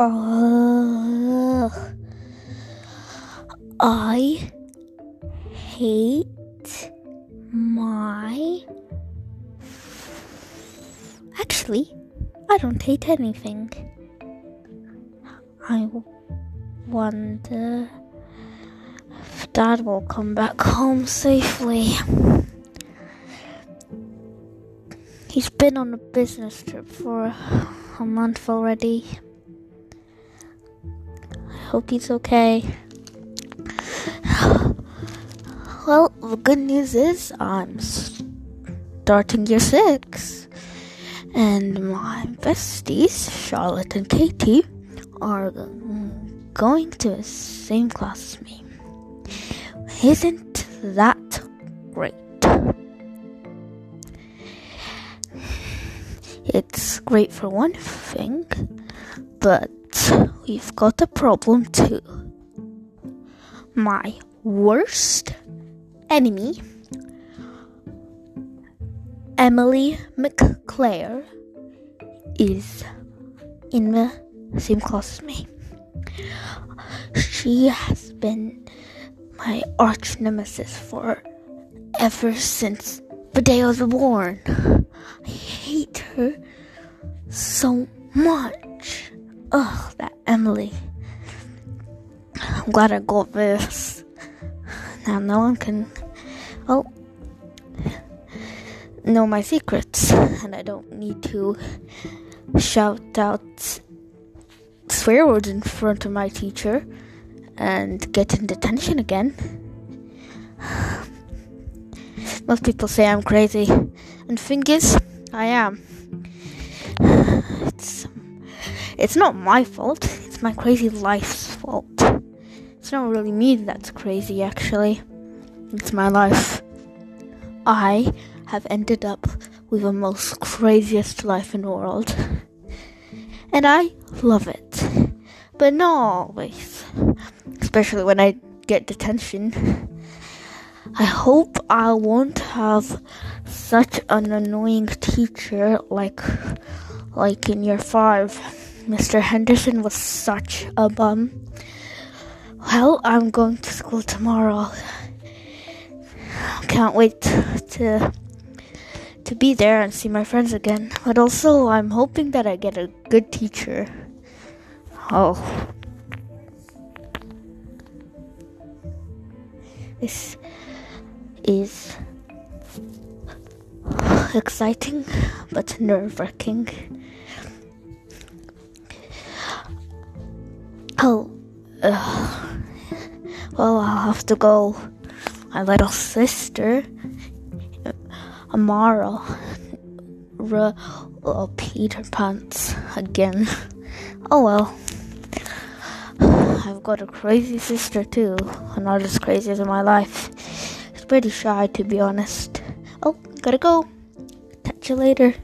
Uh, I hate my. Actually, I don't hate anything. I wonder if Dad will come back home safely. He's been on a business trip for a month already. Hope he's okay. Well, the good news is I'm starting year six, and my besties, Charlotte and Katie, are going to the same class as me. Isn't that great? It's great for one thing, but we've got a problem too. My worst enemy, Emily McClare, is in the same class as me. She has been my arch nemesis for ever since the day I was born. I hate her so much. Ugh, that Emily. I'm glad I got this. Now no one can, oh, know my secrets, and I don't need to shout out swear words in front of my teacher and get in detention again. Most people say I'm crazy, and thing is, I am. It's it's not my fault. It's my crazy life's fault. It's not really me that's crazy, actually. It's my life. I have ended up with the most craziest life in the world. And I love it. But not always. Especially when I get detention. I hope I won't have such an annoying teacher like like in year 5. Mr. Henderson was such a bum. Well, I'm going to school tomorrow. Can't wait to to be there and see my friends again. But also, I'm hoping that I get a good teacher. Oh. This is exciting but nerve wracking. Uh, well, I'll have to go. My little sister, Amara, R- oh, Peter Pants again. Oh well. I've got a crazy sister too, not as crazy as in my life. She's pretty shy to be honest. Oh, gotta go. Catch you later.